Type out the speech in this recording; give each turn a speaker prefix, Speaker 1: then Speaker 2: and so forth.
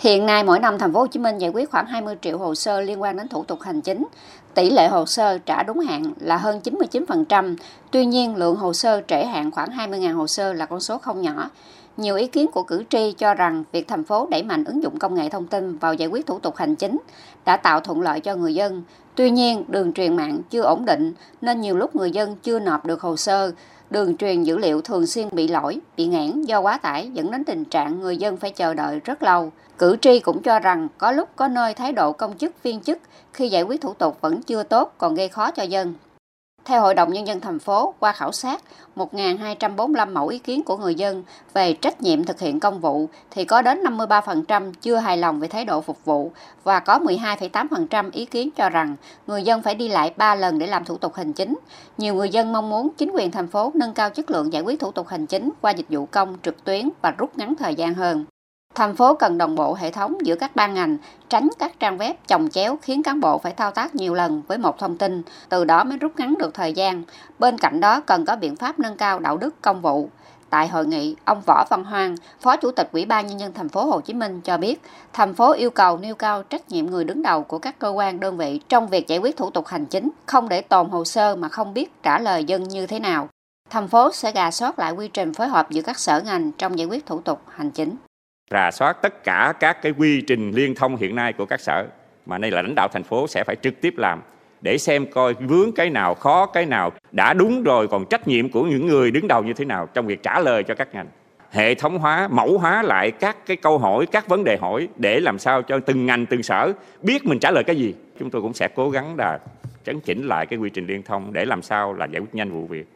Speaker 1: Hiện nay mỗi năm thành phố Hồ Chí Minh giải quyết khoảng 20 triệu hồ sơ liên quan đến thủ tục hành chính. Tỷ lệ hồ sơ trả đúng hạn là hơn 99%, tuy nhiên lượng hồ sơ trễ hạn khoảng 20.000 hồ sơ là con số không nhỏ. Nhiều ý kiến của cử tri cho rằng việc thành phố đẩy mạnh ứng dụng công nghệ thông tin vào giải quyết thủ tục hành chính đã tạo thuận lợi cho người dân. Tuy nhiên, đường truyền mạng chưa ổn định nên nhiều lúc người dân chưa nộp được hồ sơ, đường truyền dữ liệu thường xuyên bị lỗi, bị nghẽn do quá tải dẫn đến tình trạng người dân phải chờ đợi rất lâu. Cử tri cũng cho rằng có lúc có nơi thái độ công chức viên chức khi giải quyết thủ tục vẫn chưa tốt còn gây khó cho dân. Theo Hội đồng Nhân dân thành phố, qua khảo sát 1.245 mẫu ý kiến của người dân về trách nhiệm thực hiện công vụ thì có đến 53% chưa hài lòng về thái độ phục vụ và có 12,8% ý kiến cho rằng người dân phải đi lại 3 lần để làm thủ tục hành chính. Nhiều người dân mong muốn chính quyền thành phố nâng cao chất lượng giải quyết thủ tục hành chính qua dịch vụ công trực tuyến và rút ngắn thời gian hơn. Thành phố cần đồng bộ hệ thống giữa các ban ngành, tránh các trang web chồng chéo khiến cán bộ phải thao tác nhiều lần với một thông tin, từ đó mới rút ngắn được thời gian. Bên cạnh đó cần có biện pháp nâng cao đạo đức công vụ. Tại hội nghị, ông Võ Văn Hoang, Phó Chủ tịch Ủy ban nhân dân thành phố Hồ Chí Minh cho biết, thành phố yêu cầu nêu cao trách nhiệm người đứng đầu của các cơ quan đơn vị trong việc giải quyết thủ tục hành chính, không để tồn hồ sơ mà không biết trả lời dân như thế nào. Thành phố sẽ gà soát lại quy trình phối hợp giữa các sở ngành trong giải quyết thủ tục hành chính
Speaker 2: rà soát tất cả các cái quy trình liên thông hiện nay của các sở. Mà đây là lãnh đạo thành phố sẽ phải trực tiếp làm để xem coi vướng cái nào, khó cái nào, đã đúng rồi, còn trách nhiệm của những người đứng đầu như thế nào trong việc trả lời cho các ngành. Hệ thống hóa, mẫu hóa lại các cái câu hỏi, các vấn đề hỏi để làm sao cho từng ngành, từng sở biết mình trả lời cái gì. Chúng tôi cũng sẽ cố gắng là chấn chỉnh lại cái quy trình liên thông để làm sao là giải quyết nhanh vụ việc.